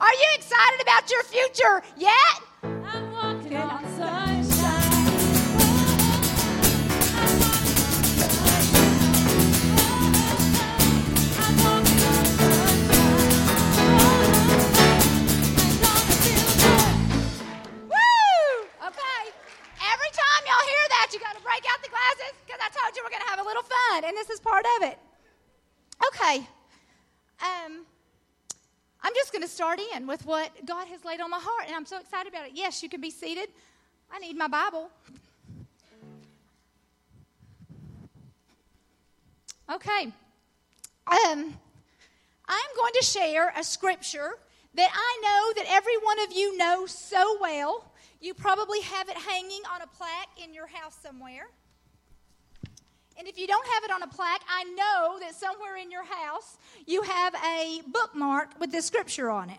Are you excited about your future yet? Start in with what God has laid on my heart, and I'm so excited about it. Yes, you can be seated. I need my Bible. Okay. Um, I'm going to share a scripture that I know that every one of you know so well. You probably have it hanging on a plaque in your house somewhere. And if you don't have it on a plaque, I know that somewhere in your house you have a bookmark with this scripture on it.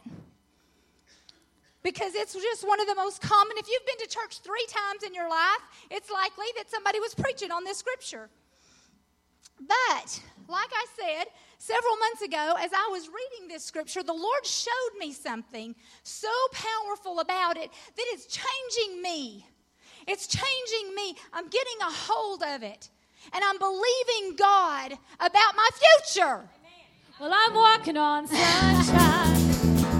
Because it's just one of the most common. If you've been to church three times in your life, it's likely that somebody was preaching on this scripture. But, like I said several months ago, as I was reading this scripture, the Lord showed me something so powerful about it that it's changing me. It's changing me. I'm getting a hold of it. And I'm believing God about my future. Well, I'm walking on sunshine.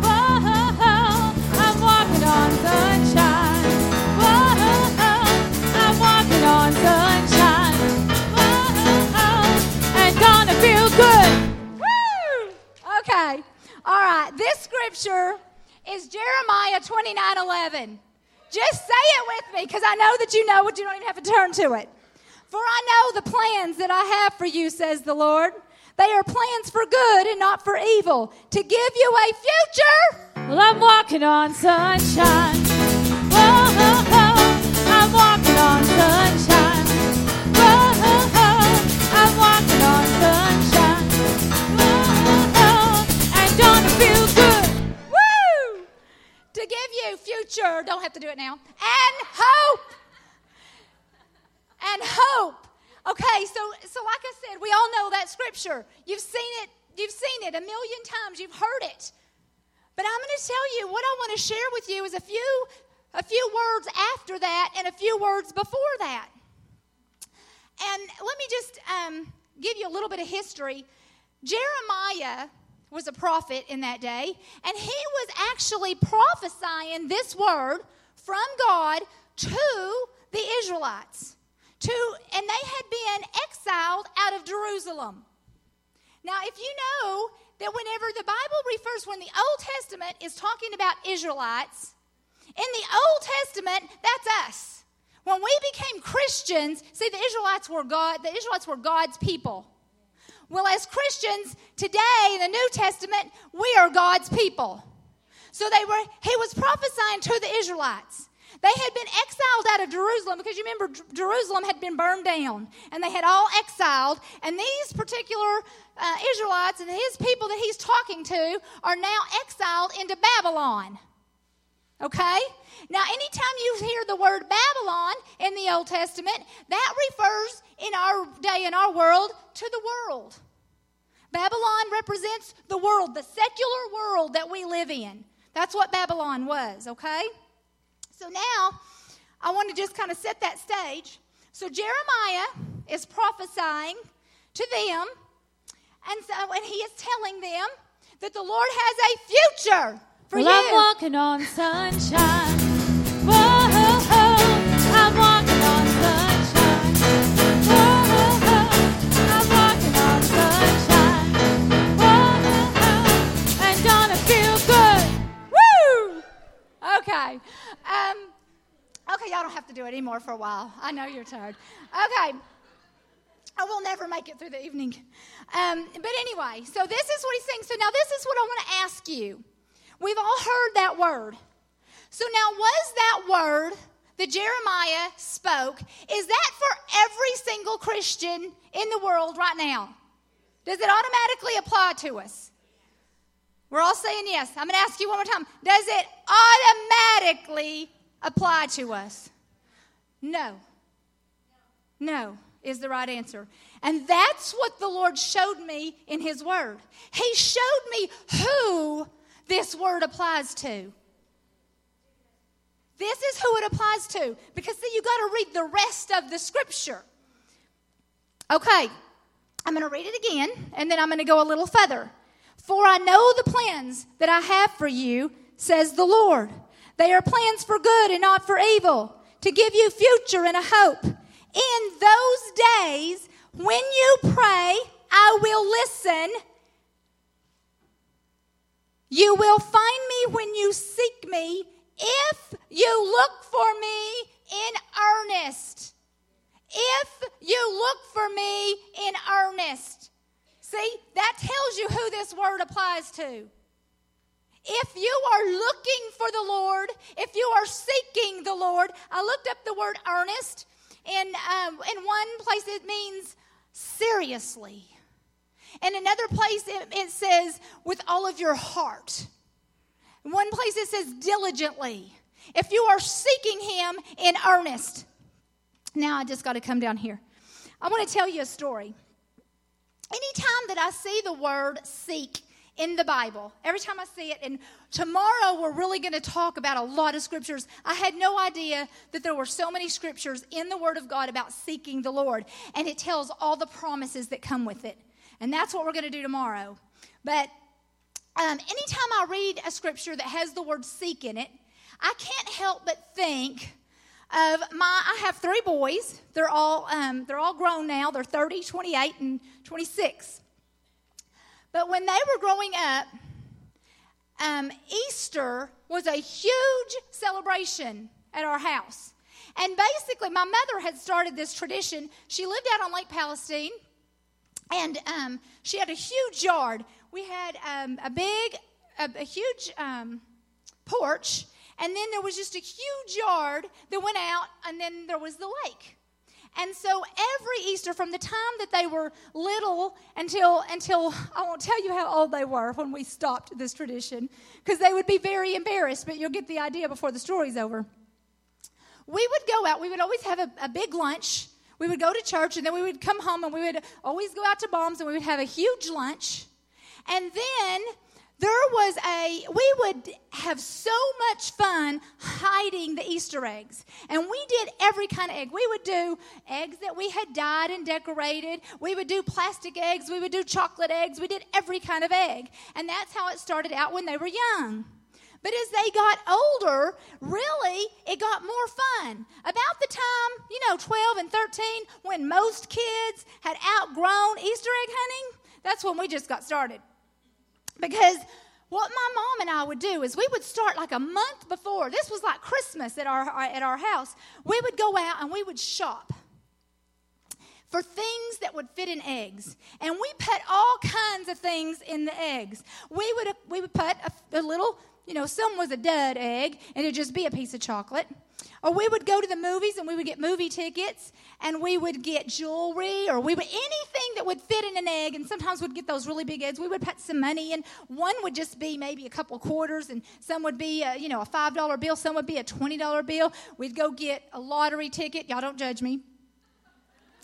Whoa, I'm walking on sunshine. Whoa, I'm walking on sunshine. Whoa, and gonna feel good. Woo! Okay. All right. This scripture is Jeremiah 29 11. Just say it with me because I know that you know it. You don't even have to turn to it. For I know the plans that I have for you, says the Lord. They are plans for good and not for evil, to give you a future. Well, I'm walking on sunshine. Whoa, I'm walking on sunshine. Whoa, I'm walking on sunshine. Whoa, and gonna feel good. Woo! To give you future, don't have to do it now, and hope. And hope. Okay, so so like I said, we all know that scripture. You've seen it, you've seen it a million times, you've heard it. But I'm going to tell you what I want to share with you is a few a few words after that and a few words before that. And let me just um, give you a little bit of history. Jeremiah was a prophet in that day, and he was actually prophesying this word from God to the Israelites. To, and they had been exiled out of Jerusalem. Now, if you know that whenever the Bible refers, when the Old Testament is talking about Israelites, in the Old Testament, that's us. When we became Christians, see, the Israelites were God, the Israelites were God's people. Well, as Christians today in the New Testament, we are God's people. So they were, he was prophesying to the Israelites. They had been exiled out of Jerusalem because you remember Jer- Jerusalem had been burned down and they had all exiled. And these particular uh, Israelites and his people that he's talking to are now exiled into Babylon. Okay? Now, anytime you hear the word Babylon in the Old Testament, that refers in our day, in our world, to the world. Babylon represents the world, the secular world that we live in. That's what Babylon was, okay? So now, I want to just kind of set that stage. So Jeremiah is prophesying to them, and so and he is telling them that the Lord has a future for Well, you. I'm walking on sunshine. Whoa, I'm walking on sunshine. Whoa, I'm walking on sunshine. Whoa, and gonna feel good. Woo! Okay. Um, okay, y'all don't have to do it anymore for a while. I know you're tired. Okay. I will never make it through the evening. Um, but anyway, so this is what he's saying. So now this is what I want to ask you. We've all heard that word. So now, was that word that Jeremiah spoke, is that for every single Christian in the world right now? Does it automatically apply to us? We're all saying yes. I'm going to ask you one more time. Does it automatically apply to us? No. No is the right answer. And that's what the Lord showed me in His Word. He showed me who this word applies to. This is who it applies to. Because see, you got to read the rest of the scripture. Okay, I'm going to read it again, and then I'm going to go a little further. For I know the plans that I have for you, says the Lord. They are plans for good and not for evil, to give you future and a hope. In those days, when you pray, I will listen. You will find me when you seek me, if you look for me in earnest. If you look for me in earnest. See, that tells you who this word applies to. If you are looking for the Lord, if you are seeking the Lord, I looked up the word earnest, and um, in one place it means seriously. In another place it, it says with all of your heart. In one place it says diligently. If you are seeking Him in earnest. Now I just got to come down here. I want to tell you a story. Anytime that I see the word seek in the Bible, every time I see it, and tomorrow we're really going to talk about a lot of scriptures. I had no idea that there were so many scriptures in the Word of God about seeking the Lord, and it tells all the promises that come with it. And that's what we're going to do tomorrow. But um, anytime I read a scripture that has the word seek in it, I can't help but think of my i have three boys. They're all um, they're all grown now. They're 30 28 and 26 but when they were growing up um, easter was a huge celebration at our house. And basically my mother had started this tradition. She lived out on lake palestine and um, she had a huge yard. We had um, a big a, a huge um, porch and then there was just a huge yard that went out, and then there was the lake. And so every Easter, from the time that they were little until until I won't tell you how old they were when we stopped this tradition, because they would be very embarrassed. But you'll get the idea before the story's over. We would go out. We would always have a, a big lunch. We would go to church, and then we would come home, and we would always go out to Bombs, and we would have a huge lunch. And then there was a, we would have so much fun hiding the Easter eggs. And we did every kind of egg. We would do eggs that we had dyed and decorated. We would do plastic eggs. We would do chocolate eggs. We did every kind of egg. And that's how it started out when they were young. But as they got older, really, it got more fun. About the time, you know, 12 and 13, when most kids had outgrown Easter egg hunting, that's when we just got started. Because what my mom and I would do is we would start like a month before. This was like Christmas at our uh, at our house. We would go out and we would shop for things that would fit in eggs. And we put all kinds of things in the eggs. We would we would put a, a little, you know, some was a dud egg and it'd just be a piece of chocolate. Or we would go to the movies and we would get movie tickets and we would get jewelry or we would anything that would fit in an egg and sometimes we'd get those really big eggs. We would put some money in. One would just be maybe a couple quarters and some would be a, you know a $5 bill, some would be a $20 bill. We'd go get a lottery ticket. Y'all don't judge me.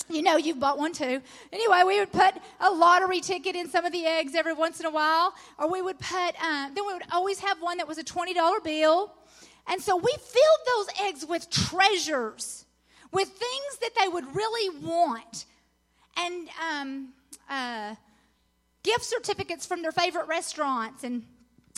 You know, you've bought one too. Anyway, we would put a lottery ticket in some of the eggs every once in a while, or we would put, uh, then we would always have one that was a $20 bill. And so we filled those eggs with treasures, with things that they would really want, and um, uh, gift certificates from their favorite restaurants. And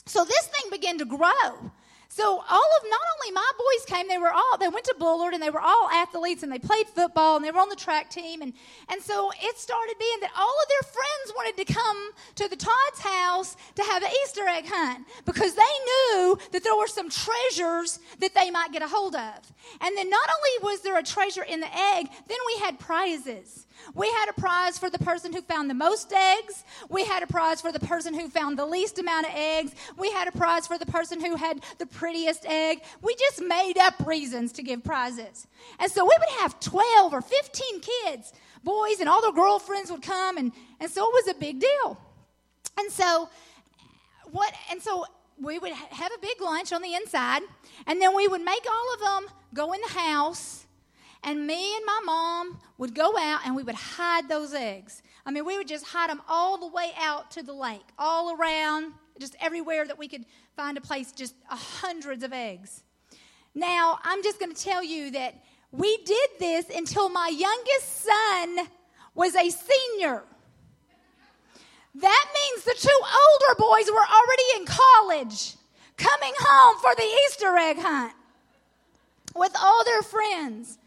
so this thing began to grow. So all of not only my boys came, they were all they went to Bullard and they were all athletes and they played football and they were on the track team and and so it started being that all of their friends wanted to come to the Todd's house to have an Easter egg hunt because they knew that there were some treasures that they might get a hold of. And then not only was there a treasure in the egg, then we had prizes. We had a prize for the person who found the most eggs. We had a prize for the person who found the least amount of eggs. We had a prize for the person who had the prettiest egg. We just made up reasons to give prizes. And so we would have 12 or 15 kids, boys, and all their girlfriends would come. And, and so it was a big deal. And so, what, and so we would have a big lunch on the inside, and then we would make all of them go in the house and me and my mom would go out and we would hide those eggs. I mean, we would just hide them all the way out to the lake, all around, just everywhere that we could find a place, just hundreds of eggs. Now, I'm just going to tell you that we did this until my youngest son was a senior. That means the two older boys were already in college, coming home for the Easter egg hunt with all their friends.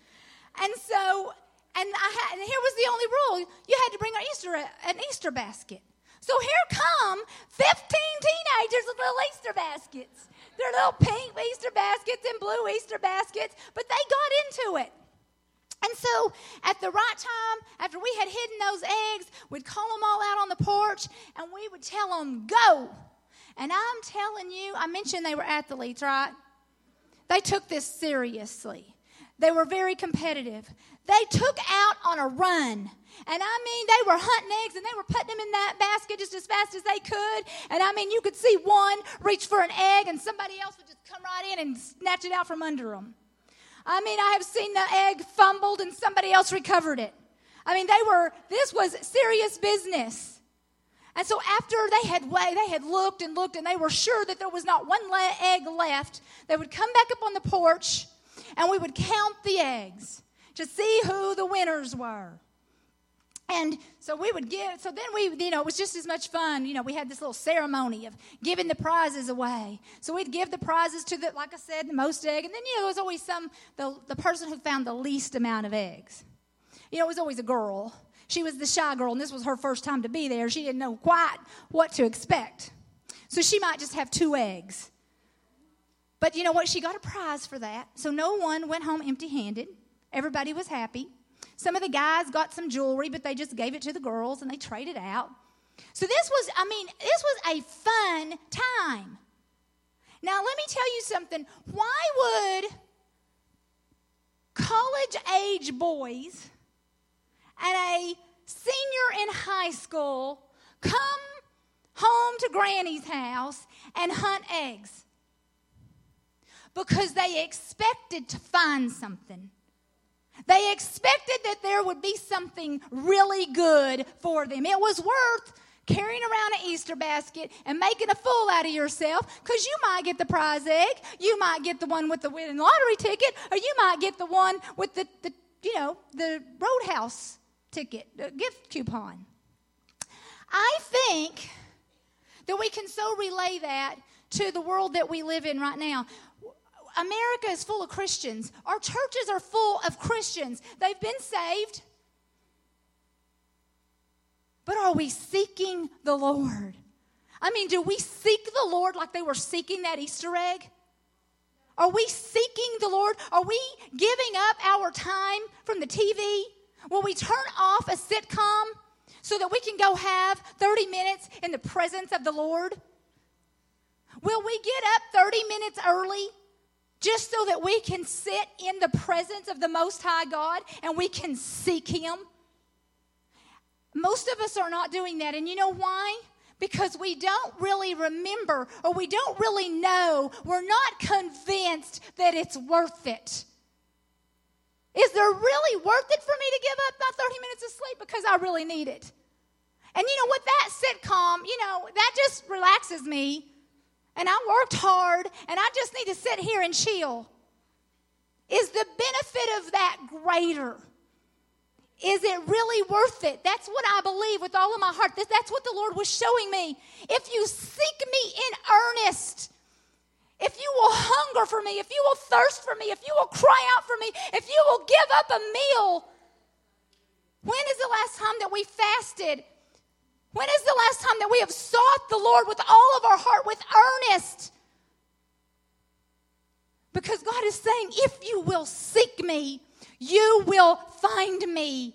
And so, and I had, and here was the only rule: you had to bring an Easter an Easter basket. So here come 15 teenagers with little Easter baskets. They're little pink Easter baskets and blue Easter baskets, but they got into it. And so at the right time, after we had hidden those eggs, we'd call them all out on the porch and we would tell them, go. And I'm telling you, I mentioned they were athletes, right? They took this seriously. They were very competitive. They took out on a run. And I mean, they were hunting eggs and they were putting them in that basket just as fast as they could. And I mean, you could see one reach for an egg and somebody else would just come right in and snatch it out from under them. I mean, I have seen the egg fumbled and somebody else recovered it. I mean, they were, this was serious business. And so after they had they had looked and looked and they were sure that there was not one egg left, they would come back up on the porch and we would count the eggs to see who the winners were. And so we would give, so then we, you know, it was just as much fun. You know, we had this little ceremony of giving the prizes away. So we'd give the prizes to the, like I said, the most egg. And then, you know, there was always some, the, the person who found the least amount of eggs. You know, it was always a girl. She was the shy girl, and this was her first time to be there. She didn't know quite what to expect. So she might just have two eggs. But you know what? She got a prize for that. So no one went home empty handed. Everybody was happy. Some of the guys got some jewelry, but they just gave it to the girls and they traded out. So this was, I mean, this was a fun time. Now, let me tell you something. Why would college age boys and a senior in high school come home to Granny's house and hunt eggs? Because they expected to find something. They expected that there would be something really good for them. It was worth carrying around an Easter basket and making a fool out of yourself because you might get the prize egg, you might get the one with the winning lottery ticket, or you might get the one with the, the you know, the roadhouse ticket, the gift coupon. I think that we can so relay that to the world that we live in right now. America is full of Christians. Our churches are full of Christians. They've been saved. But are we seeking the Lord? I mean, do we seek the Lord like they were seeking that Easter egg? Are we seeking the Lord? Are we giving up our time from the TV? Will we turn off a sitcom so that we can go have 30 minutes in the presence of the Lord? Will we get up 30 minutes early just so that we can sit in the presence of the Most High God and we can seek Him. Most of us are not doing that. And you know why? Because we don't really remember or we don't really know. We're not convinced that it's worth it. Is there really worth it for me to give up my 30 minutes of sleep because I really need it? And you know what? That sitcom, you know, that just relaxes me and I worked hard and I just need to sit here and chill. Is the benefit of that greater? Is it really worth it? That's what I believe with all of my heart. That's what the Lord was showing me. If you seek me in earnest, if you will hunger for me, if you will thirst for me, if you will cry out for me, if you will give up a meal, when is the last time that we fasted when is the last time that we have sought the Lord with all of our heart, with earnest? Because God is saying, if you will seek me, you will find me.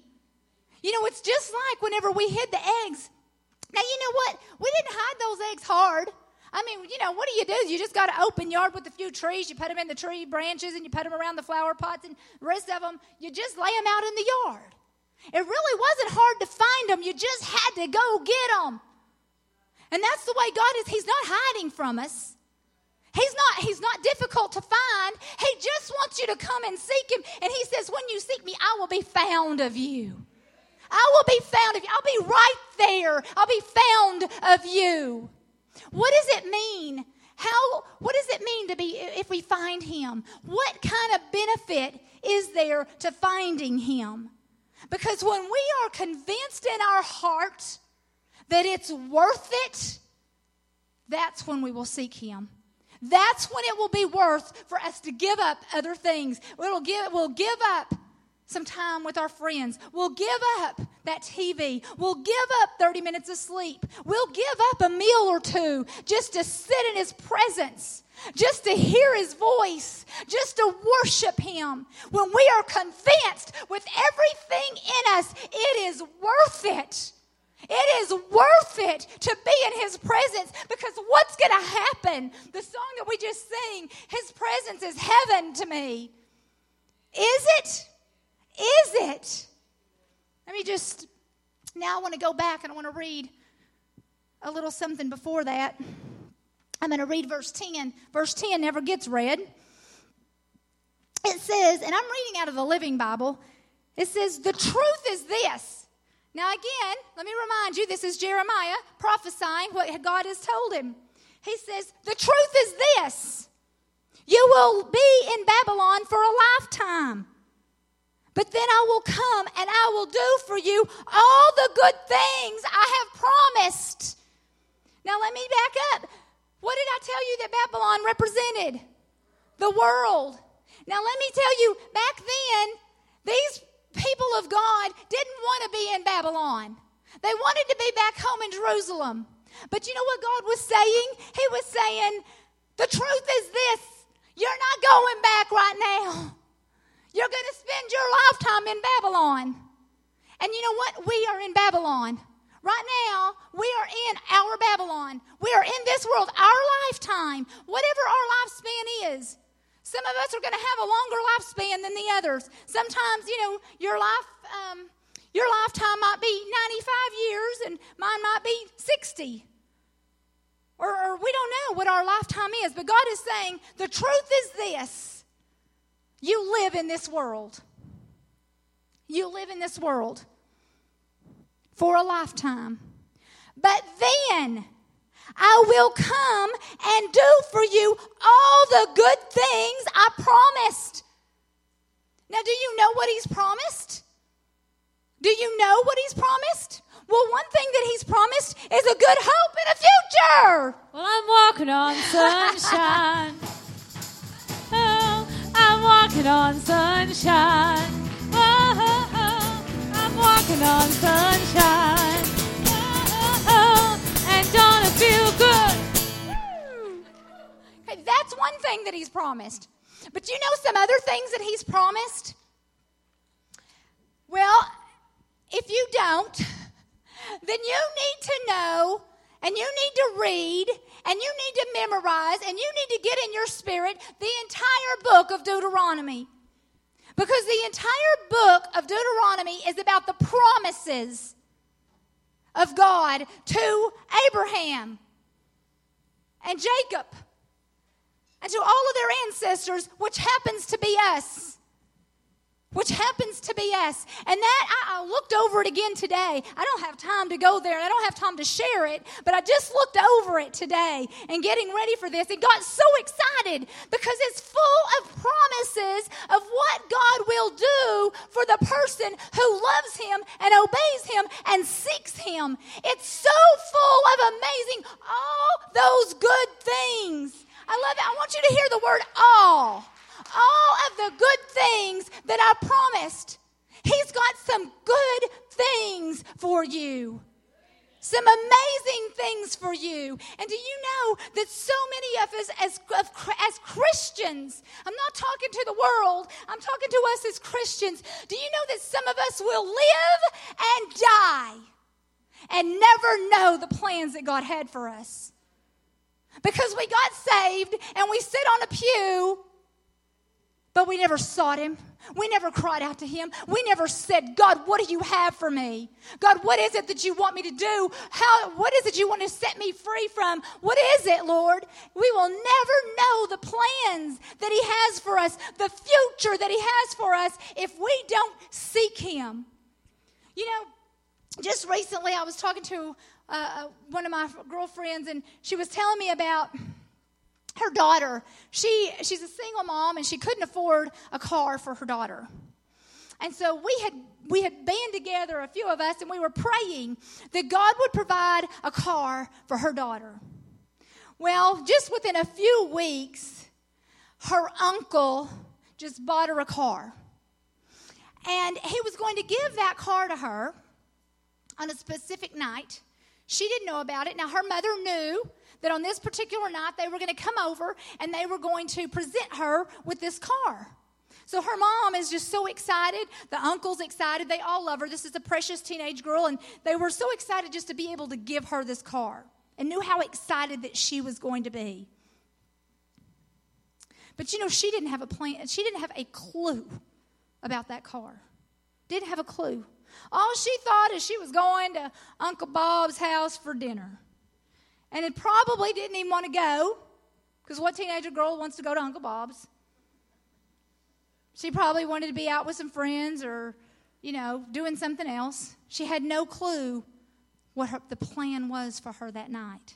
You know, it's just like whenever we hid the eggs. Now, you know what? We didn't hide those eggs hard. I mean, you know, what do you do? You just got an open yard with a few trees. You put them in the tree branches and you put them around the flower pots, and the rest of them, you just lay them out in the yard. It really wasn't hard to find them. You just had to go get them. And that's the way God is. He's not hiding from us. He's not, he's not difficult to find. He just wants you to come and seek him. And he says, When you seek me, I will be found of you. I will be found of you. I'll be right there. I'll be found of you. What does it mean? How, what does it mean to be, if we find him? What kind of benefit is there to finding him? Because when we are convinced in our heart that it's worth it, that's when we will seek him. That's when it will be worth for us to give up other things. It'll give, we'll give up some time with our friends. We'll give up that TV. We'll give up 30 minutes of sleep. We'll give up a meal or two just to sit in His presence, just to hear His voice, just to worship Him. When we are convinced with everything in us, it is worth it. It is worth it to be in His presence because what's going to happen? The song that we just sing, His presence is heaven to me. Is it? Is it? Let me just, now I want to go back and I want to read a little something before that. I'm going to read verse 10. Verse 10 never gets read. It says, and I'm reading out of the Living Bible, it says, The truth is this now, again, let me remind you this is Jeremiah prophesying what God has told him. He says, The truth is this you will be in Babylon for a lifetime. But then I will come and I will do for you all the good things I have promised. Now, let me back up. What did I tell you that Babylon represented? The world. Now, let me tell you, back then, these people of God didn't want to be in Babylon. They wanted to be back home in Jerusalem. But you know what God was saying? He was saying, the truth is this you're not going back right now. You're going to spend your lifetime in Babylon. And you know what? We are in Babylon. Right now, we are in our Babylon. We are in this world, our lifetime, whatever our lifespan is. Some of us are going to have a longer lifespan than the others. Sometimes, you know, your life, um, your lifetime might be 95 years and mine might be 60. Or, or we don't know what our lifetime is. But God is saying the truth is this you live in this world. You live in this world for a lifetime. But then, I will come and do for you all the good things I promised. Now, do you know what He's promised? Do you know what He's promised? Well, one thing that He's promised is a good hope and a future. Well, I'm walking on sunshine. Oh, walking on sunshine. Oh, oh, oh, I'm walking on sunshine oh, oh, oh, gonna feel good. Okay, that's one thing that he's promised. But you know some other things that he's promised? Well, if you don't, then you need to know and you need to read and you need to memorize and you need to get in your spirit the entire book of Deuteronomy. Because the entire book of Deuteronomy is about the promises of God to Abraham and Jacob and to all of their ancestors, which happens to be us which happens to be us. And that, I, I, looked over it again today. I don't have time to go there, and I don't have time to share it, but I just looked over it today and getting ready for this and got so excited because it's full of promises of what God will do for the person who loves Him and obeys Him and seeks Him. It's so full of amazing, all those good things. I love it. I want you to hear the word all all of the good things that I promised. He's got some good things for you. Some amazing things for you. And do you know that so many of us as, as Christians, I'm not talking to the world, I'm talking to us as Christians. Do you know that some of us will live and die and never know the plans that God had for us? Because we got saved and we sit on a pew but we never sought him. We never cried out to him. We never said, God, what do you have for me? God, what is it that you want me to do? How, what is it you want to set me free from? What is it, Lord? We will never know the plans that he has for us, the future that he has for us, if we don't seek him. You know, just recently, I was talking to uh, uh, one of my girlfriends, and she was telling me about her daughter. She she's a single mom, and she couldn't afford a car for her daughter. And so we had we had band together, a few of us, and we were praying that God would provide a car for her daughter. Well, just within a few weeks, her uncle just bought her a car. And he was going to give that car to her on a specific night. She didn't know about it. Now, her mother knew that on this particular night they were going to come over and they were going to present her with this car. So her mom is just so excited. The uncle's excited. They all love her. This is a precious teenage girl, and they were so excited just to be able to give her this car and knew how excited that she was going to be. But you know, she didn't have a plan. She didn't have a clue about that car. Didn't have a clue. All she thought is she was going to Uncle Bob's house for dinner. And it probably didn't even want to go, because what teenager girl wants to go to Uncle Bob's? She probably wanted to be out with some friends or, you know, doing something else. She had no clue what her, the plan was for her that night.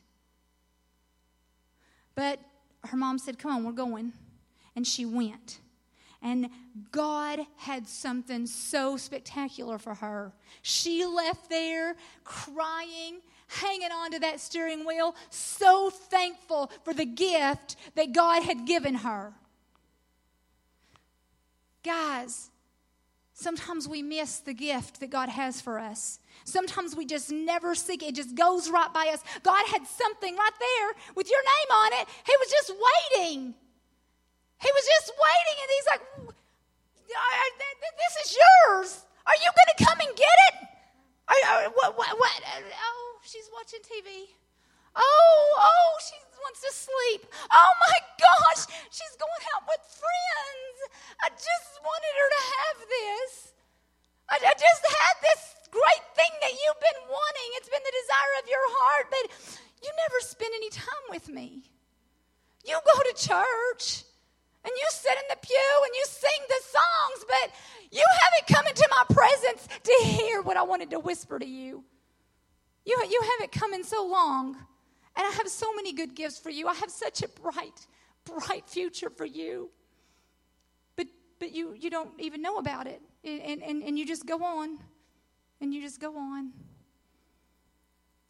But her mom said, Come on, we're going. And she went. And God had something so spectacular for her. She left there crying, hanging on to that steering wheel, so thankful for the gift that God had given her. Guys, sometimes we miss the gift that God has for us. Sometimes we just never seek it. It just goes right by us. God had something right there with your name on it. He was just waiting. He was just waiting, and he's like, This is yours. Are you going to come and get it? Are, are, what, what, what? Oh, she's watching TV. Oh, oh, she wants to sleep. Oh my gosh, she's going out with friends. I just wanted her to have this. I, I just had this great thing that you've been wanting. It's been the desire of your heart, but you never spend any time with me. You go to church and you sit in the pew and you sing the songs, but you haven't come into my presence to hear what I wanted to whisper to you. You, you haven't come in so long, and I have so many good gifts for you. I have such a bright, bright future for you. But, but you, you don't even know about it, and, and, and you just go on, and you just go on.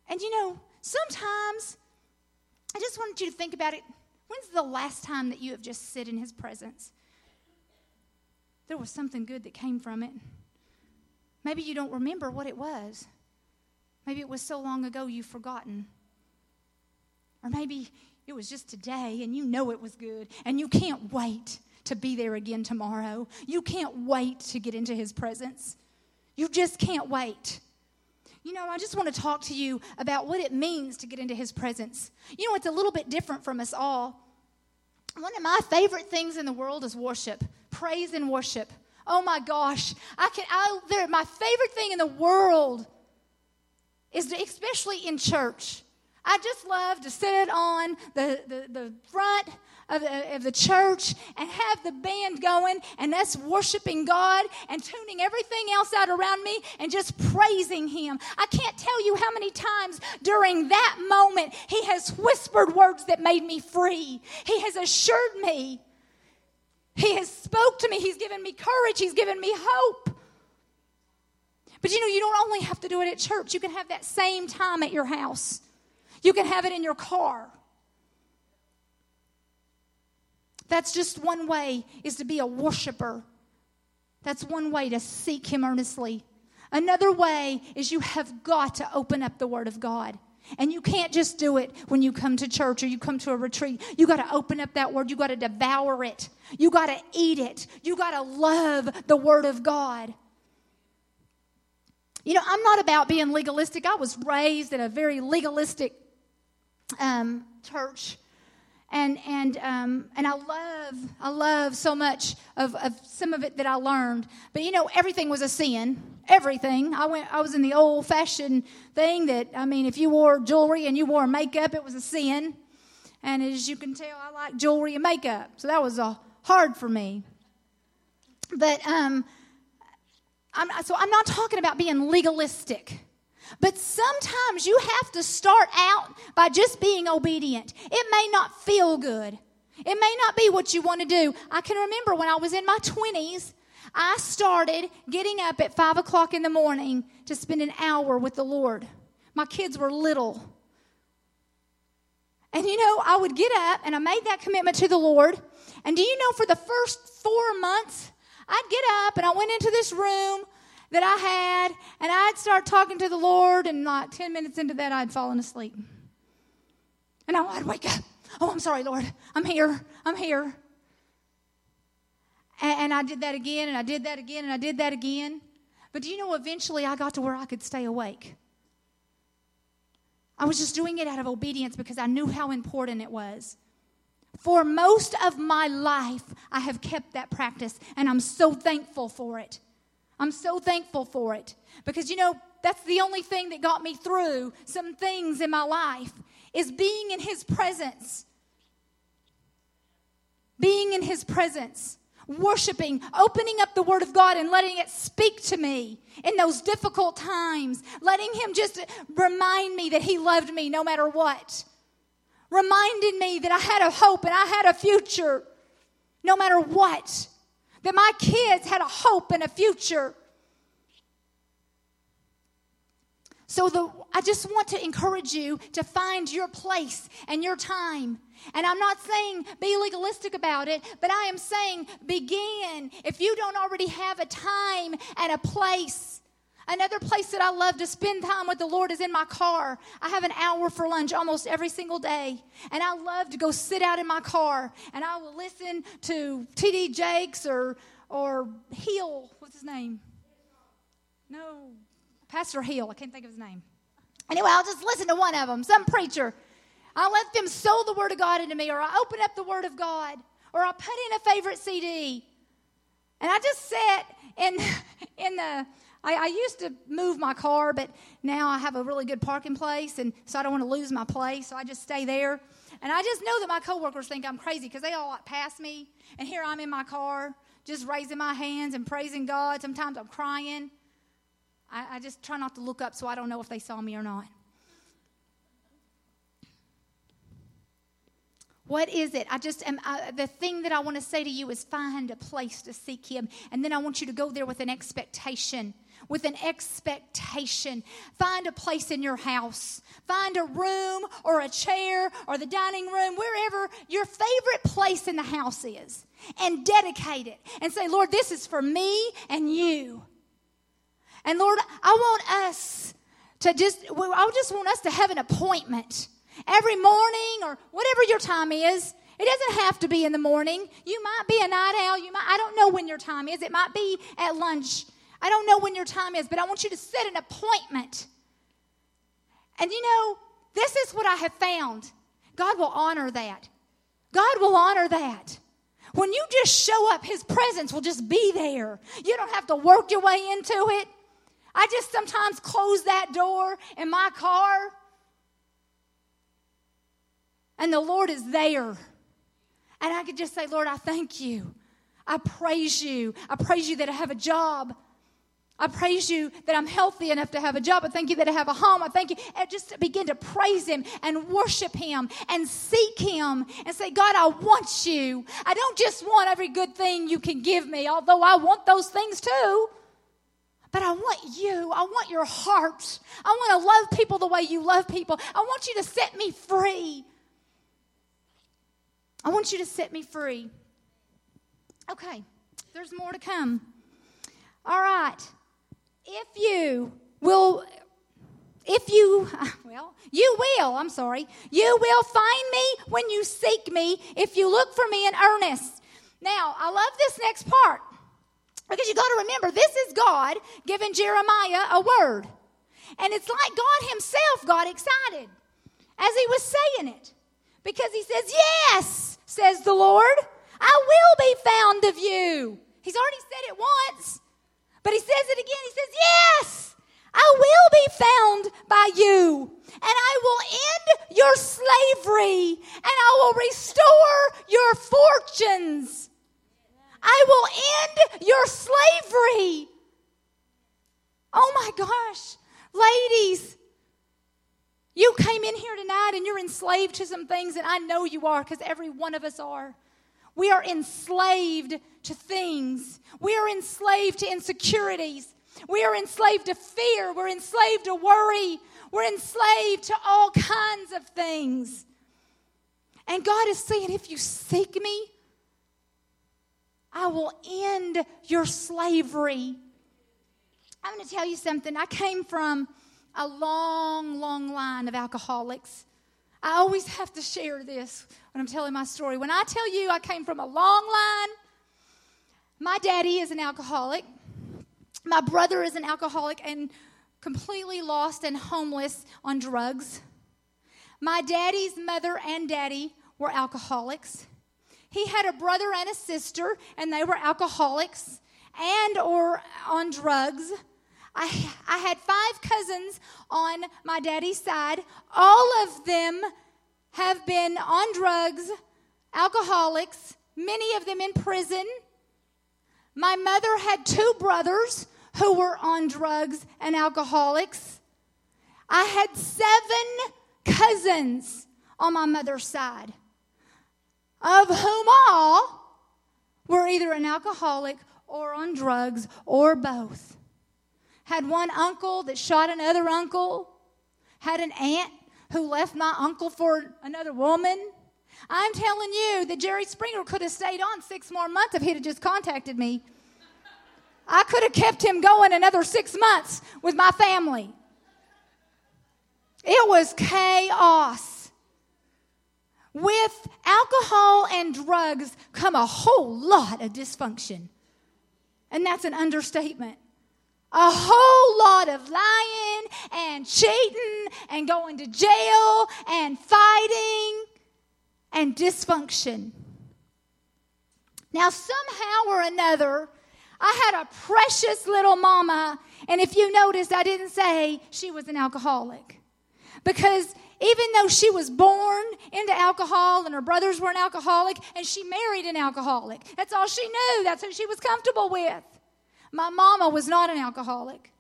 And you know, sometimes I just wanted you to think about it When's the last time that you have just sit in his presence? There was something good that came from it. Maybe you don't remember what it was. Maybe it was so long ago you've forgotten. Or maybe it was just today and you know it was good and you can't wait to be there again tomorrow. You can't wait to get into his presence. You just can't wait. You know, I just want to talk to you about what it means to get into his presence. You know, it's a little bit different from us all. One of my favorite things in the world is worship, praise and worship. Oh my gosh, I can. I, my favorite thing in the world is to, especially in church. I just love to sit on the, the, the front of the, of the church and have the band going and us worshiping God and tuning everything else out around me and just praising Him. I can't tell you how many times during that moment He has whispered words that made me free. He has assured me. He has spoke to me. He's given me courage. He's given me hope. But you know, you don't only have to do it at church. You can have that same time at your house. You can have it in your car. That's just one way is to be a worshiper. That's one way to seek him earnestly. Another way is you have got to open up the word of God. And you can't just do it when you come to church or you come to a retreat. You got to open up that word. You got to devour it. You got to eat it. You got to love the word of God. You know, I'm not about being legalistic. I was raised in a very legalistic um, church and and um, and I love I love so much of, of some of it that I learned. But you know, everything was a sin. Everything. I went. I was in the old fashioned thing that I mean, if you wore jewelry and you wore makeup, it was a sin. And as you can tell, I like jewelry and makeup, so that was uh, hard for me. But um, I'm so I'm not talking about being legalistic. But sometimes you have to start out by just being obedient. It may not feel good. It may not be what you want to do. I can remember when I was in my 20s, I started getting up at 5 o'clock in the morning to spend an hour with the Lord. My kids were little. And you know, I would get up and I made that commitment to the Lord. And do you know, for the first four months, I'd get up and I went into this room that I had and I'd start talking to the Lord, and like 10 minutes into that, I'd fallen asleep. And I'd wake up. Oh, I'm sorry, Lord. I'm here. I'm here. And, and I did that again, and I did that again, and I did that again. But do you know, eventually I got to where I could stay awake. I was just doing it out of obedience because I knew how important it was. For most of my life, I have kept that practice, and I'm so thankful for it. I'm so thankful for it because, you know, that's the only thing that got me through some things in my life is being in His presence. Being in His presence worshiping, opening up the Word of God and letting it speak to me in those difficult times, letting Him just remind me that He loved me no matter what, reminding me that I had a hope and I had a future no matter what, that my kids had a hope and a future. So the, I just want to encourage you to find your place and your time. And I'm not saying be legalistic about it, but I am saying begin. If you don't already have a time and a place, another place that I love to spend time with the Lord is in my car. I have an hour for lunch almost every single day. And I love to go sit out in my car and I will listen to T.D. Jakes or, or Hill. What's his name? No, Pastor Hill, I can't think of his name. Anyway, I'll just listen to one of them, some preacher. I'll let them sow the Word of God into me, or I open up the Word of God, or I put in a favorite CD. And I just sit in, in the, I, I, used to move my car, but now I have a really good parking place, and so I don't want to lose my place, so I just stay there. And I just know that my coworkers think I'm crazy because they all like pass me, and here I'm in my car, just raising my hands and praising God. Sometimes I'm crying. I, I just try not to look up so I don't know if they saw me or not. What is it? I just am. I, the thing that I want to say to you is find a place to seek Him. And then I want you to go there with an expectation. With an expectation. Find a place in your house. Find a room or a chair or the dining room, wherever your favorite place in the house is. And dedicate it. And say, Lord, this is for me and you. And Lord, I want us to just, I just want us to have an appointment every morning or whatever your time is. It doesn't have to be in the morning. You might be a night owl. You might, I don't know when your time is. It might be at lunch. I don't know when your time is, but I want you to set an appointment. And you know, this is what I have found. God will honor that. God will honor that. When you just show up, His presence will just be there. You don't have to work your way into it. I just sometimes close that door in my car and the Lord is there. And I could just say, Lord, I thank you. I praise you. I praise you that I have a job. I praise you that I'm healthy enough to have a job. I thank you that I have a home. I thank you. And just begin to praise Him and worship Him and seek Him and say, God, I want you. I don't just want every good thing you can give me, although I want those things too. But I want you. I want your heart. I want to love people the way you love people. I want you to set me free. I want you to set me free. Okay, there's more to come. All right. If you will, if you, well, you will, I'm sorry, you will find me when you seek me if you look for me in earnest. Now, I love this next part. Because you got to remember, this is God giving Jeremiah a word. And it's like God Himself got excited as He was saying it. Because He says, Yes, says the Lord, I will be found of you. He's already said it once, but He says it again. He says, Yes, I will be found by you. And I will end your slavery and I will restore your fortunes. I will end your slavery. Oh my gosh. Ladies, you came in here tonight and you're enslaved to some things, and I know you are because every one of us are. We are enslaved to things. We are enslaved to insecurities. We are enslaved to fear. We're enslaved to worry. We're enslaved to all kinds of things. And God is saying, if you seek me, I will end your slavery. I'm going to tell you something. I came from a long, long line of alcoholics. I always have to share this when I'm telling my story. When I tell you I came from a long line, my daddy is an alcoholic. My brother is an alcoholic and completely lost and homeless on drugs. My daddy's mother and daddy were alcoholics. He had a brother and a sister and they were alcoholics and or on drugs. I, I had five cousins on my daddy's side. All of them have been on drugs, alcoholics, many of them in prison. My mother had two brothers who were on drugs and alcoholics. I had seven cousins on my mother's side, of whom all were either an alcoholic or on drugs or both. Had one uncle that shot another uncle, had an aunt who left my uncle for another woman. I'm telling you that Jerry Springer could have stayed on six more months if he'd have just contacted me. I could have kept him going another six months with my family. It was chaos. With alcohol and drugs come a whole lot of dysfunction. And that's an understatement. A whole lot of lying and cheating and going to jail and fighting and dysfunction. Now, somehow or another, I had a precious little mama, and if you noticed, I didn't say she was an alcoholic. Because even though she was born into alcohol and her brothers were an alcoholic, and she married an alcoholic, that's all she knew, that's who she was comfortable with. My mama was not an alcoholic.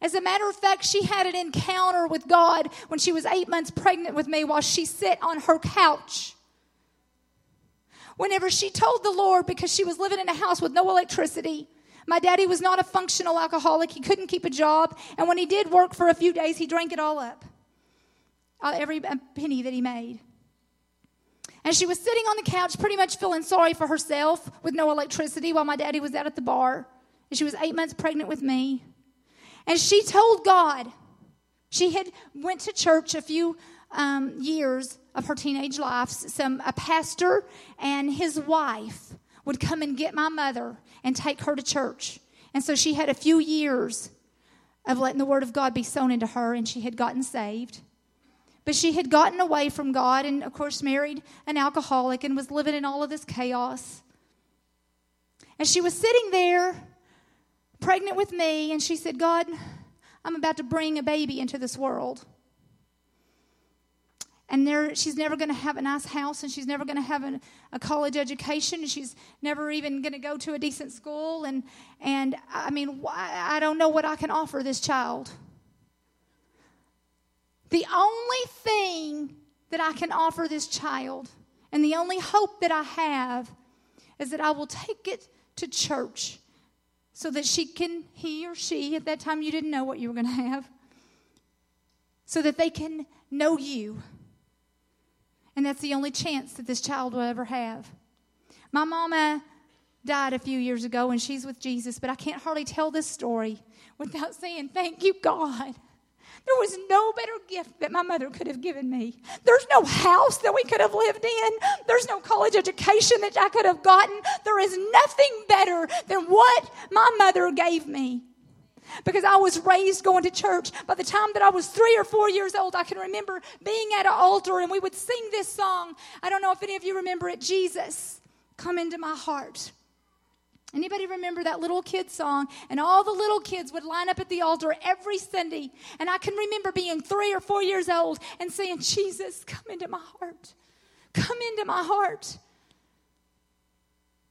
As a matter of fact, she had an encounter with God when she was eight months pregnant with me while she sat on her couch whenever she told the Lord, because she was living in a house with no electricity, my daddy was not a functional alcoholic. He couldn't keep a job. And when he did work for a few days, he drank it all up uh, every penny that he made. And she was sitting on the couch, pretty much feeling sorry for herself with no electricity while my daddy was out at the bar. And she was eight months pregnant with me. And she told God, she had went to church a few um, years of her teenage life, some a pastor and his wife would come and get my mother and take her to church. And so she had a few years of letting the word of God be sown into her, and she had gotten saved. But she had gotten away from God and, of course, married an alcoholic and was living in all of this chaos. And she was sitting there, pregnant with me, and she said, God, I'm about to bring a baby into this world. And there, she's never going to have a nice house and she's never going to have a, a, college education and she's never even going to go to a decent school. And, and i mean i don't know what i can offer this child the only thing that i can offer this child and the only hope that i have is that i will take it to church so that she can he or she at that time you didn't know what you were going to have so that they can know you and that's the only chance that this child will ever have. My mama died a few years ago and she's with Jesus, but I can't hardly tell this story without saying, Thank you, God. There was no better gift that my mother could have given me. There's no house that we could have lived in. There's no college education that I could have gotten. There is nothing better than what my mother gave me because I was raised going to church. By the time that I was three or four years old, I can remember being at an altar and we would sing this song. I don't know if any of you remember it Jesus, come into my heart. Anybody remember that little kid song? And all the little kids would line up at the altar every Sunday. And I can remember being three or four years old and saying, Jesus, come into my heart. Come into my heart.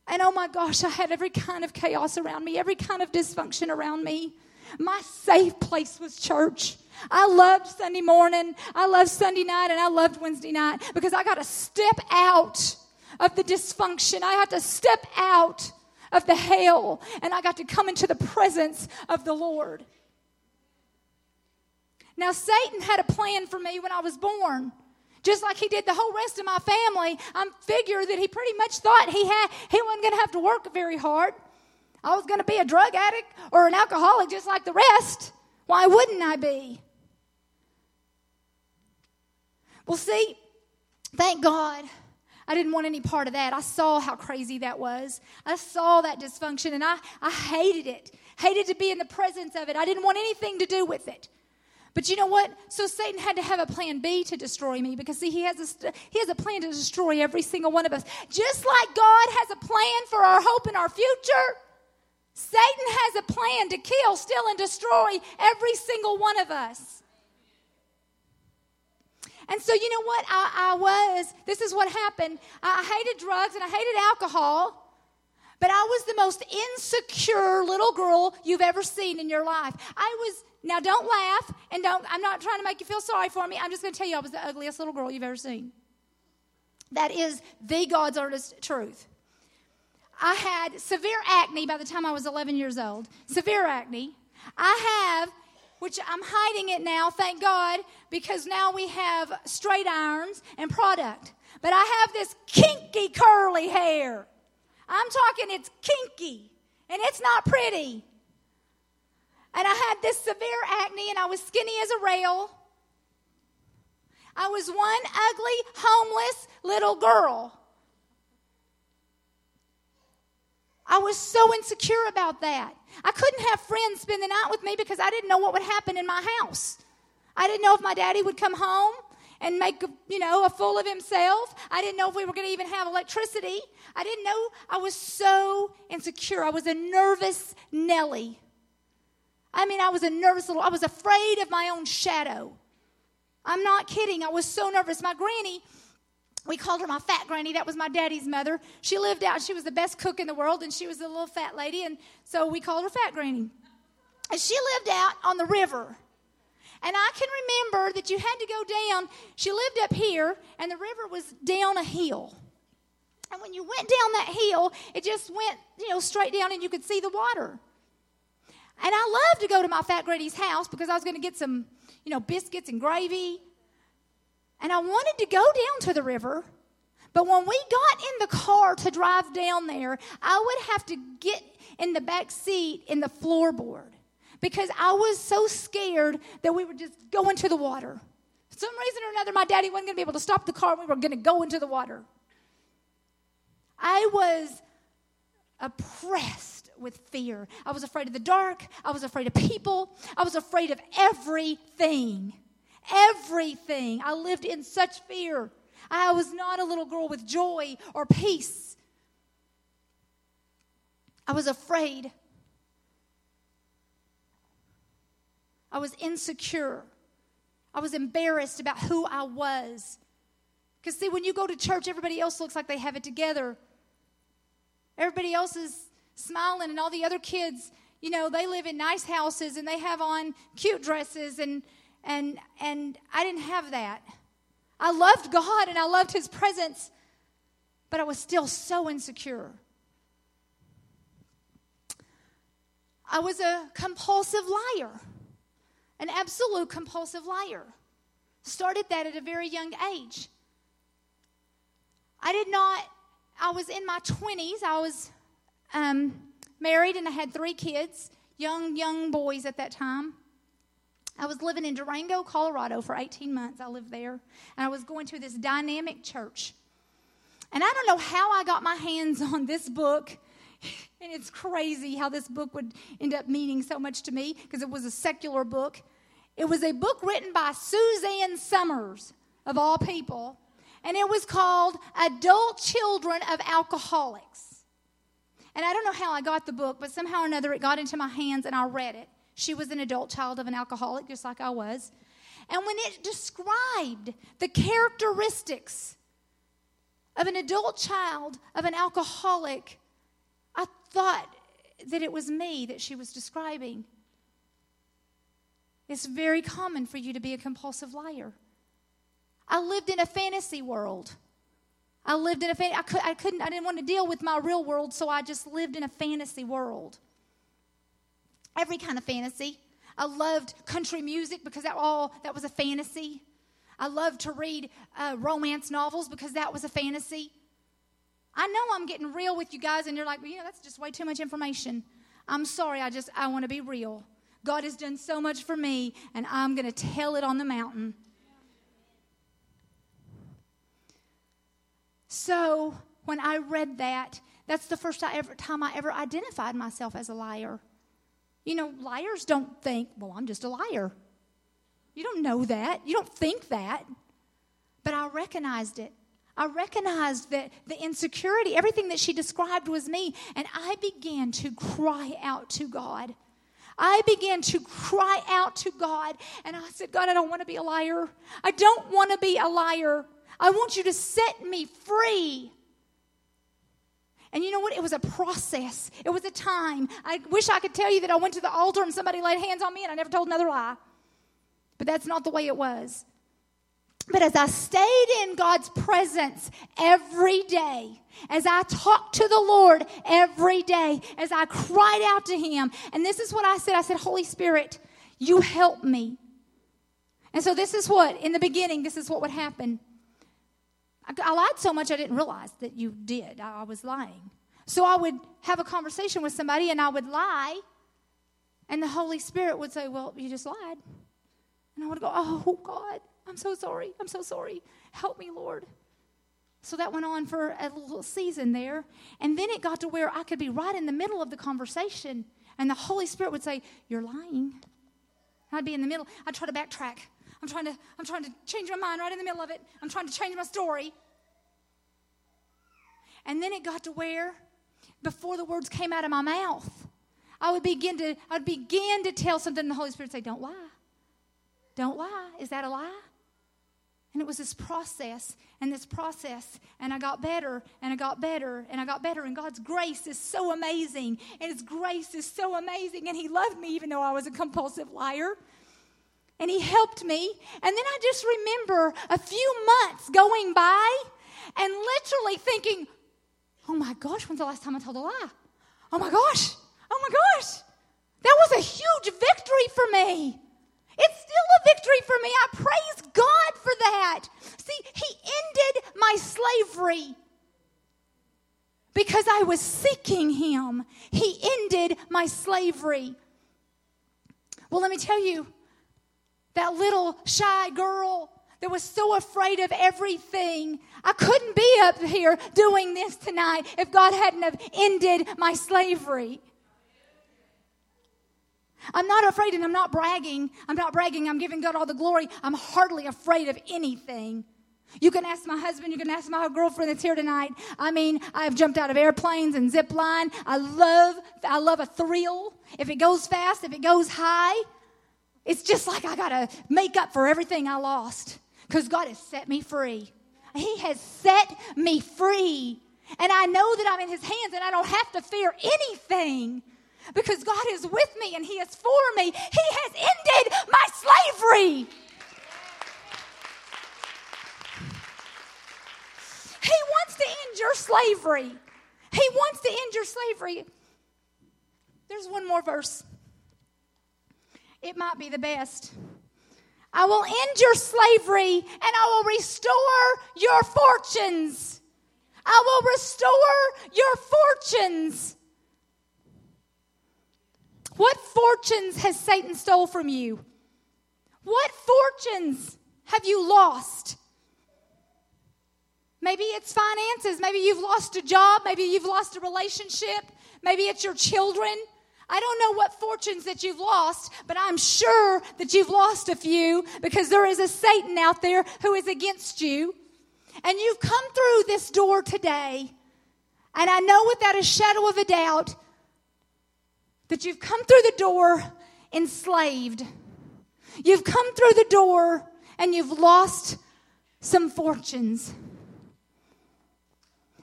And oh my gosh, I had every kind of chaos around me, every kind of dysfunction around me. My safe place was church. I loved Sunday morning, I loved Sunday night, and I loved Wednesday night because I got to step out of the dysfunction. I had to step out of the hell, and I got to come into the presence of the Lord. Now, Satan had a plan for me when I was born. Just like he did the whole rest of my family, I figure that he pretty much thought he had he wasn't going to have to work very hard. I was going to be a drug addict or an alcoholic just like the rest. Why wouldn't I be? Well, see, thank God I didn't want any part of that. I saw how crazy that was. I saw that dysfunction and I, I hated it. Hated to be in the presence of it. I didn't want anything to do with it. But you know what? So Satan had to have a plan B to destroy me because see he has a he has a plan to destroy every single one of us. Just like God has a plan for our hope and our future, Satan has a plan to kill, steal and destroy every single one of us. And so you know what? I, I was this is what happened. I hated drugs and I hated alcohol. But I was the most insecure little girl you've ever seen in your life. I was now, don't laugh, and don't. I'm not trying to make you feel sorry for me. I'm just going to tell you, I was the ugliest little girl you've ever seen. That is the God's honest truth. I had severe acne by the time I was 11 years old. Severe acne. I have, which I'm hiding it now, thank God, because now we have straight irons and product. But I have this kinky curly hair. I'm talking, it's kinky, and it's not pretty. And I had this severe acne and I was skinny as a rail. I was one ugly, homeless little girl. I was so insecure about that. I couldn't have friends spend the night with me because I didn't know what would happen in my house. I didn't know if my daddy would come home and make, you know, a fool of himself. I didn't know if we were going to even have electricity. I didn't know. I was so insecure. I was a nervous Nellie. I mean, I was a nervous little, I was afraid of my own shadow. I'm not kidding. I was so nervous. My granny, we called her my fat granny. That was my daddy's mother. She lived out, she was the best cook in the world, and she was a little fat lady, and so we called her fat granny. And she lived out on the river. And I can remember that you had to go down. She lived up here, and the river was down a hill. And when you went down that hill, it just went, you know, straight down, and you could see the water. And I loved to go to my fat granny's house because I was going to get some, you know, biscuits and gravy. And I wanted to go down to the river. But when we got in the car to drive down there, I would have to get in the back seat in the floorboard because I was so scared that we would just go into the water. For some reason or another, my daddy wasn't going to be able to stop the car and we were going to go into the water. I was oppressed with fear. I was afraid of the dark. I was afraid of people. I was afraid of everything. Everything. I lived in such fear. I was not a little girl with joy or peace. I was afraid. I was insecure. I was embarrassed about who I was. Because, see, when you go to church, everybody else looks like they have it together. Everybody else is smiling, and all the other kids, you know, they live in nice houses and they have on cute dresses, and and and I didn't have that. I loved God and I loved His presence, but I was still so insecure. I was a compulsive liar, an absolute compulsive liar. Started that at a very young age. I did not, I was in my 20s, I was um, married and I had three kids, young, young boys at that time. I was living in Durango, Colorado for 18 months. I lived there. And I was going to this dynamic church. And I don't know how I got my hands on this book. And it's crazy how this book would end up meaning so much to me because it was a secular book. It was a book written by Suzanne Somers, of all people. And it was called Adult Children of Alcoholics. And I don't know how I got the book, but somehow or another it got into my hands and I read it. She was an adult child of an alcoholic, just like I was. And when it described the characteristics of an adult child of an alcoholic, I thought that it was me that she was describing. It's very common for you to be a compulsive liar. I lived in a fantasy world. I lived in a fan- I, could, I couldn't I didn't want to deal with my real world, so I just lived in a fantasy world. Every kind of fantasy. I loved country music because that all that was a fantasy. I loved to read uh, romance novels because that was a fantasy. I know I'm getting real with you guys, and you're like, well, you know, that's just way too much information. I'm sorry. I just I want to be real. God has done so much for me, and I'm going to tell it on the mountain. So when I read that, that's the first time I ever identified myself as a liar. You know, liars don't think, well, I'm just a liar. You don't know that. You don't think that. But I recognized it. I recognized that the insecurity, everything that she described was me, and I began to cry out to God. I began to cry out to God, and I said, God, I don't want to be a liar. I don't want to be a liar. I want you to set me free. And you know what? It was a process. It was a time. I wish I could tell you that I went to the altar and somebody laid hands on me and I never told another lie. But that's not the way it was. But as I stayed in God's presence every day, as I talked to the Lord every day, as I cried out to Him, and this is what I said I said, Holy Spirit, you help me. And so, this is what, in the beginning, this is what would happen. I, lied so much I didn't realize that you did. I, I was lying. So, I would have a conversation with somebody and I would lie, and the Holy Spirit would say, Well, you just lied. And I would go, Oh, God. I'm so sorry. I'm so sorry. Help me, Lord. So that went on for a little season there. And then it got to where I could be right in the middle of the conversation, and the Holy Spirit would say, You're lying. I'd be in the middle. I'd try to backtrack. I'm trying to, I'm trying to change my mind right in the middle of it. I'm trying to change my story. And then it got to where, before the words came out of my mouth, I would begin to, I'd begin to tell something, and the Holy Spirit would say, Don't lie. Don't lie. Is that a lie? And it was this process and this process, and I got better and I got better and I got better. And God's grace is so amazing, and His grace is so amazing. And He loved me even though I was a compulsive liar. And He helped me. And then I just remember a few months going by and literally thinking, oh my gosh, when's the last time I told a lie? Oh my gosh, oh my gosh. That was a huge victory for me. It's still a victory for me. I praise God for that. See, He ended my slavery because I was seeking Him. He ended my slavery. Well, let me tell you, that little shy girl that was so afraid of everything. I couldn't be up here doing this tonight if God hadn't have ended my slavery. I'm not afraid and I'm not bragging. I'm not bragging. I'm giving God all the glory. I'm hardly afraid of anything. You can ask my husband, you can ask my girlfriend that's here tonight. I mean, I've jumped out of airplanes and zip line. I love I love a thrill. If it goes fast, if it goes high, it's just like I got to make up for everything I lost cuz God has set me free. He has set me free. And I know that I'm in his hands and I don't have to fear anything because God is with me and He is for me. He has ended my slavery. He wants to end your slavery. He wants to end your slavery. There's one more verse. It might be the best. I will end your slavery and I will restore your fortunes. I will restore your fortunes. What fortunes has Satan stole from you? What fortunes have you lost? Maybe it's finances. Maybe you've lost a job. Maybe you've lost a relationship. Maybe it's your children. I don't know what fortunes that you've lost, but I'm sure that you've lost a few because there is a Satan out there who is against you. And you've come through this door today. And I know without a shadow of a doubt that you've come through the door enslaved. You've come through the door and you've lost some fortunes.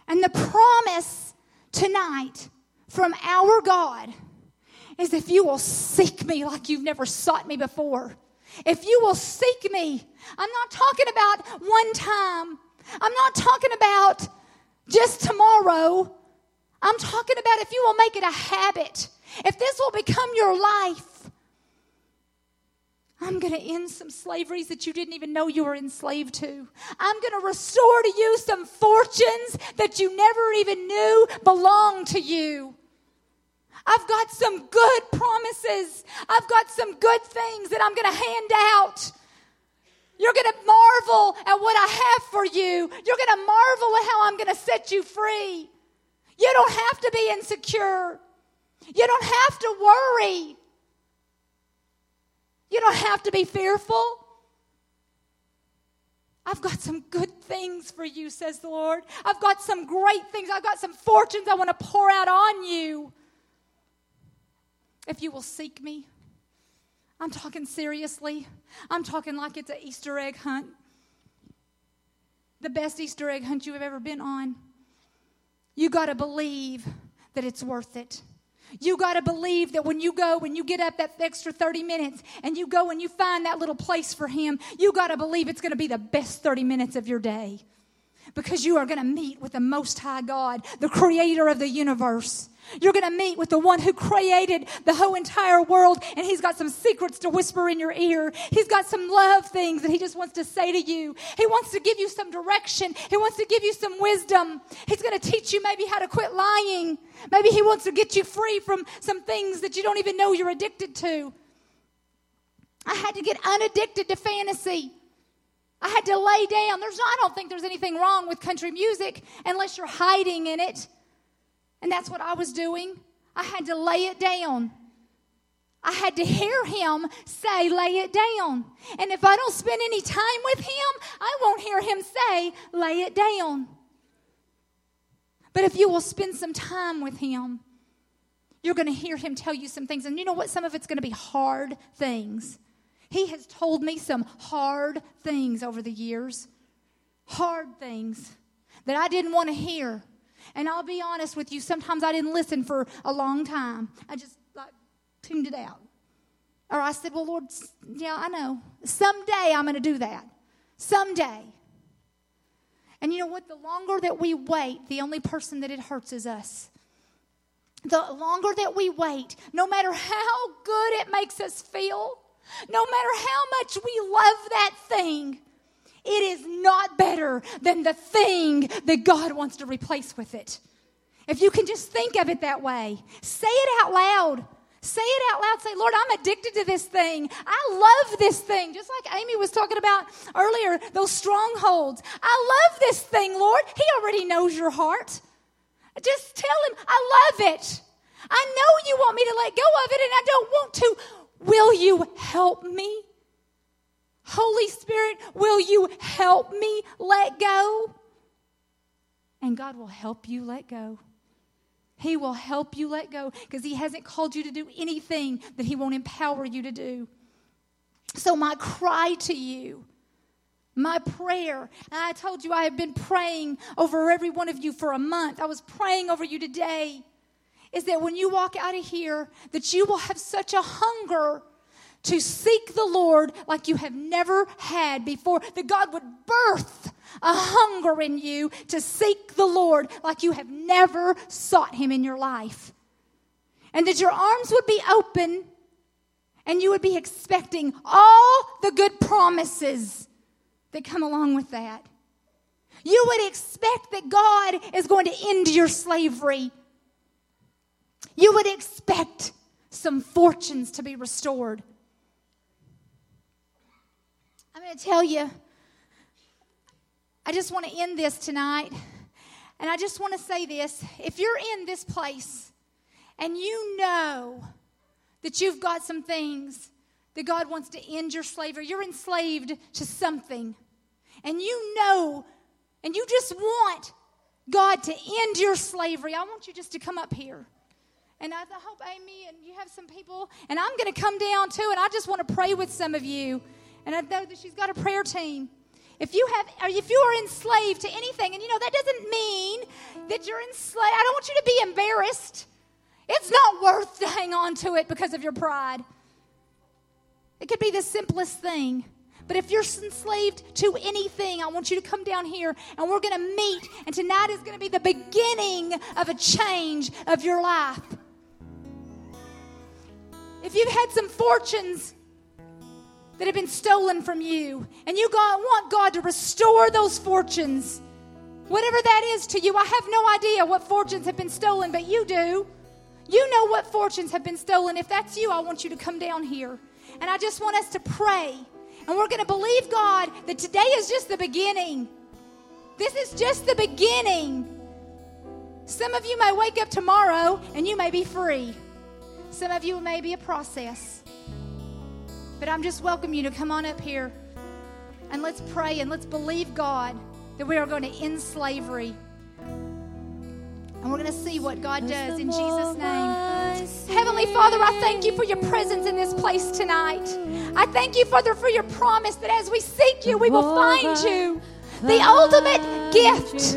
And the promise tonight from our God is if you will seek me like you've never sought me before. If you will seek me, I'm not talking about one time. I'm not talking about just tomorrow. I'm talking about if you will make it a habit, if this will become your life. I'm going to end some slaveries that you didn't even know you were enslaved to. I'm going to restore to you some fortunes that you never even knew belonged to you. I've got some good promises. I've got some good things that I'm going to hand out. You're going to marvel at what I have for you. You're going to marvel at how I'm going to set you free. You don't have to be insecure. You don't have to worry. You don't have to be fearful. I've got some good things for you, says the Lord. I've got some great things. I've got some fortunes I want to pour out on you. If you will seek me, I'm talking seriously. I'm talking like it's an Easter egg hunt. The best Easter egg hunt you have ever been on. You got to believe that it's worth it. You got to believe that when you go, when you get up that extra 30 minutes and you go and you find that little place for Him, you got to believe it's going to be the best 30 minutes of your day because you are going to meet with the Most High God, the creator of the universe. You're going to meet with the one who created the whole entire world, and he's got some secrets to whisper in your ear. He's got some love things that he just wants to say to you. He wants to give you some direction, he wants to give you some wisdom. He's going to teach you maybe how to quit lying. Maybe he wants to get you free from some things that you don't even know you're addicted to. I had to get unaddicted to fantasy. I had to lay down. There's, I don't think there's anything wrong with country music unless you're hiding in it. And that's what I was doing. I had to lay it down. I had to hear him say, lay it down. And if I don't spend any time with him, I won't hear him say, lay it down. But if you will spend some time with him, you're going to hear him tell you some things. And you know what? Some of it's going to be hard things. He has told me some hard things over the years, hard things that I didn't want to hear. And I'll be honest with you, sometimes I didn't listen for a long time. I just like tuned it out. Or I said, Well, Lord, yeah, I know. Someday I'm going to do that. Someday. And you know what? The longer that we wait, the only person that it hurts is us. The longer that we wait, no matter how good it makes us feel, no matter how much we love that thing, it is not better than the thing that God wants to replace with it. If you can just think of it that way, say it out loud. Say it out loud. Say, Lord, I'm addicted to this thing. I love this thing. Just like Amy was talking about earlier, those strongholds. I love this thing, Lord. He already knows your heart. Just tell him, I love it. I know you want me to let go of it, and I don't want to. Will you help me? Holy Spirit, will you help me let go? And God will help you let go. He will help you let go because He hasn't called you to do anything that He won't empower you to do. So, my cry to you, my prayer, and I told you I have been praying over every one of you for a month. I was praying over you today. Is that when you walk out of here, that you will have such a hunger to seek the Lord like you have never had before, that God would birth a hunger in you to seek the Lord like you have never sought Him in your life. And that your arms would be open and you would be expecting all the good promises that come along with that. You would expect that God is going to end your slavery. You would expect some fortunes to be restored. I'm going to tell you, I just want to end this tonight. And I just want to say this if you're in this place and you know that you've got some things that God wants to end your slavery, you're enslaved to something, and you know, and you just want God to end your slavery, I want you just to come up here. And I hope, Amy, and you have some people, and I'm going to come down too, and I just want to pray with some of you. And I know that she's got a prayer team. If you have, if you are enslaved to anything, and you know that doesn't mean that you're enslaved. I don't want you to be embarrassed. It's not worth to hang on to it because of your pride. It could be the simplest thing. But if you're enslaved to anything, I want you to come down here and we're going to meet. And tonight is going to be the beginning of a change of your life. If you've had some fortunes that have been stolen from you and you want God to restore those fortunes, whatever that is to you, I have no idea what fortunes have been stolen, but you do. You know what fortunes have been stolen. If that's you, I want you to come down here. And I just want us to pray. And we're going to believe God that today is just the beginning. This is just the beginning. Some of you may wake up tomorrow and you may be free. Some of you may be a process. But I'm just welcome you to come on up here and let's pray and let's believe God that we are going to end slavery. And we're going to see what God does in Jesus' name. Heavenly Father, I thank you for your presence in this place tonight. I thank you, Father, for your promise that as we seek you, we will find you. The ultimate gift,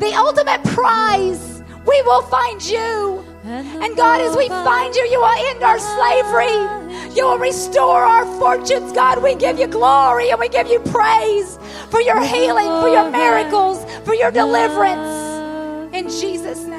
the ultimate prize, we will find you. And God, as we find you, you will end our slavery. You will restore our fortunes. God, we give you glory and we give you praise for your healing, for your miracles, for your deliverance. In Jesus' name.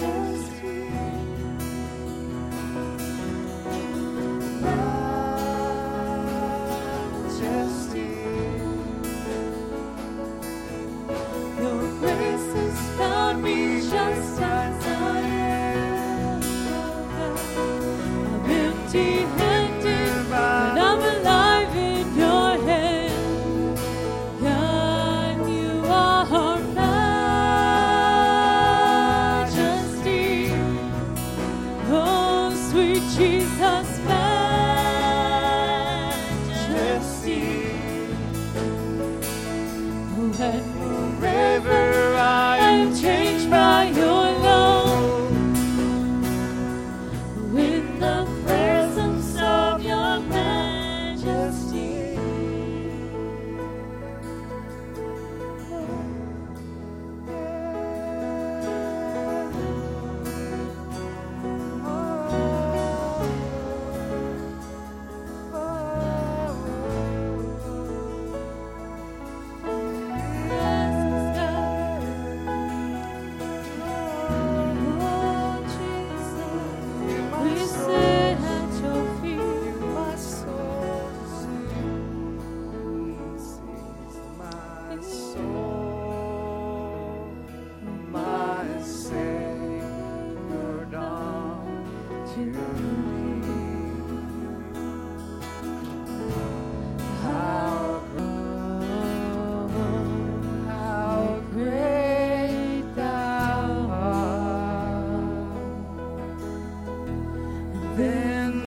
Majesty.